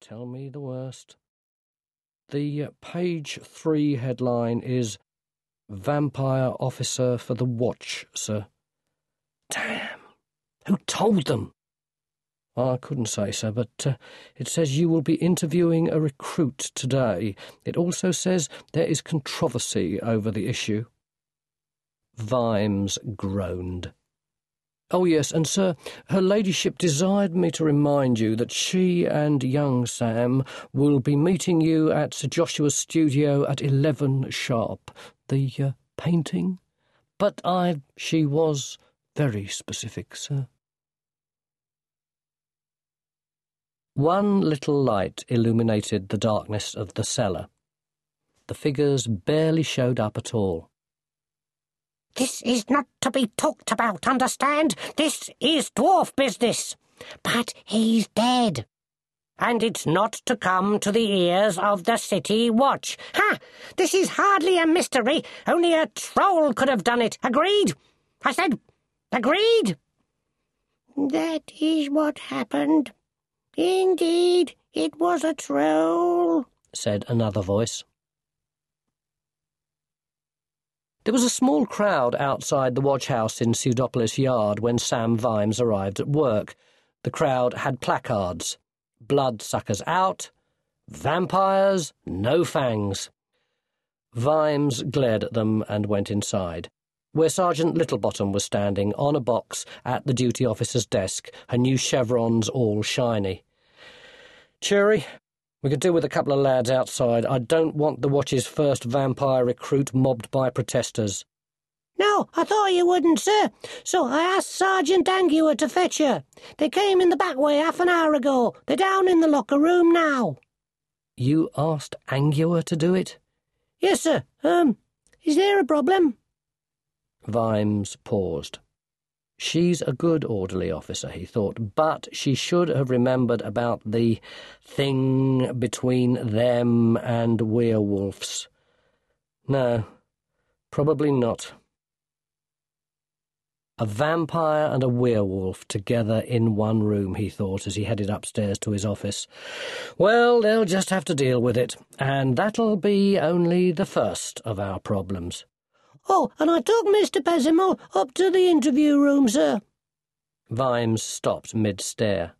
tell me the worst. The uh, page three headline is Vampire Officer for the Watch, sir. Damn. Who told them? I couldn't say, sir, but uh, it says you will be interviewing a recruit today. It also says there is controversy over the issue. Vimes groaned. Oh, yes, and, sir, her ladyship desired me to remind you that she and young Sam will be meeting you at Sir Joshua's studio at eleven sharp. The uh, painting? But I. she was very specific, sir. One little light illuminated the darkness of the cellar. The figures barely showed up at all. This is not to be talked about, understand? This is dwarf business. But he's dead. And it's not to come to the ears of the City Watch. Ha! This is hardly a mystery. Only a troll could have done it. Agreed? I said, agreed? That is what happened. Indeed, it was a troll, said another voice. There was a small crowd outside the watch house in Pseudopolis Yard when Sam Vimes arrived at work. The crowd had placards Bloodsuckers out, Vampires, no fangs. Vimes glared at them and went inside, where Sergeant Littlebottom was standing on a box at the duty officer's desk, her new chevrons all shiny. Cheery, we could do with a couple of lads outside. I don't want the watch's first vampire recruit mobbed by protesters. No, I thought you wouldn't, sir. So I asked Sergeant Angua to fetch her. They came in the back way half an hour ago. They're down in the locker room now. You asked Angua to do it? Yes, sir. Um, is there a problem? Vimes paused. She's a good orderly officer, he thought, but she should have remembered about the thing between them and werewolves. No, probably not. A vampire and a werewolf together in one room, he thought as he headed upstairs to his office. Well, they'll just have to deal with it, and that'll be only the first of our problems. Oh, and I took Mr. Pessimal up to the interview room, sir. Vimes stopped mid-stare.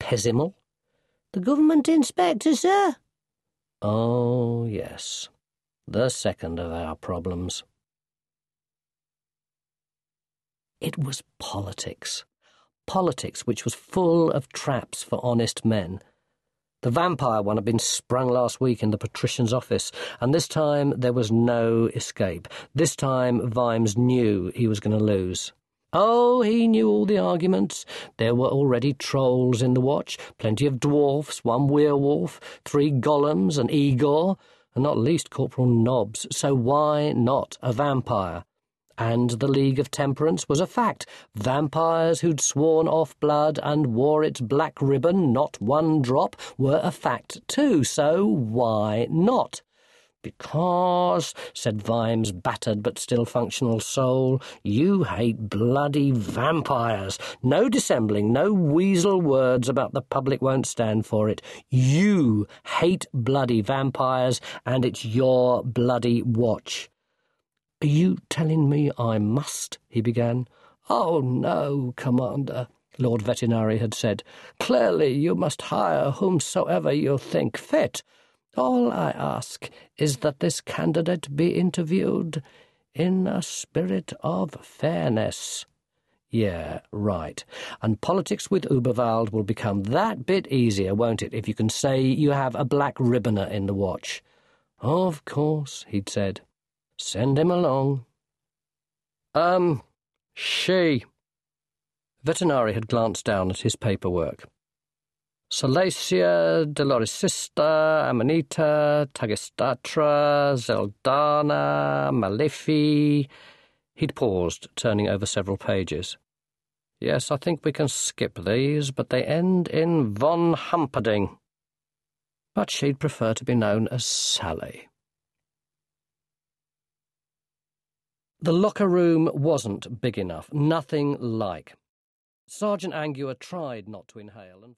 Pessimal? The government inspector, sir. Oh, yes. The second of our problems. It was politics. Politics which was full of traps for honest men the vampire one had been sprung last week in the patrician's office, and this time there was no escape. This time Vimes knew he was going to lose. Oh, he knew all the arguments. There were already trolls in the watch, plenty of dwarfs, one werewolf, three golems, an Igor, and not least Corporal Nobbs. So why not a vampire? And the League of Temperance was a fact. Vampires who'd sworn off blood and wore its black ribbon, not one drop, were a fact too, so why not? Because, said Vimes' battered but still functional soul, you hate bloody vampires. No dissembling, no weasel words about the public won't stand for it. You hate bloody vampires, and it's your bloody watch. Are you telling me I must? he began. Oh, no, Commander, Lord Vetinari had said. Clearly you must hire whomsoever you think fit. All I ask is that this candidate be interviewed in a spirit of fairness. Yeah, right. And politics with Uberwald will become that bit easier, won't it, if you can say you have a black ribboner in the watch? Of course, he'd said. Send him along. Um, she. Vetinari had glanced down at his paperwork. Salacia, Deloresista, Amanita, Tagistatra, Zeldana, Malefi. He'd paused, turning over several pages. Yes, I think we can skip these, but they end in von Humpeding. But she'd prefer to be known as Sally. The locker room wasn't big enough, nothing like. Sergeant Angua tried not to inhale and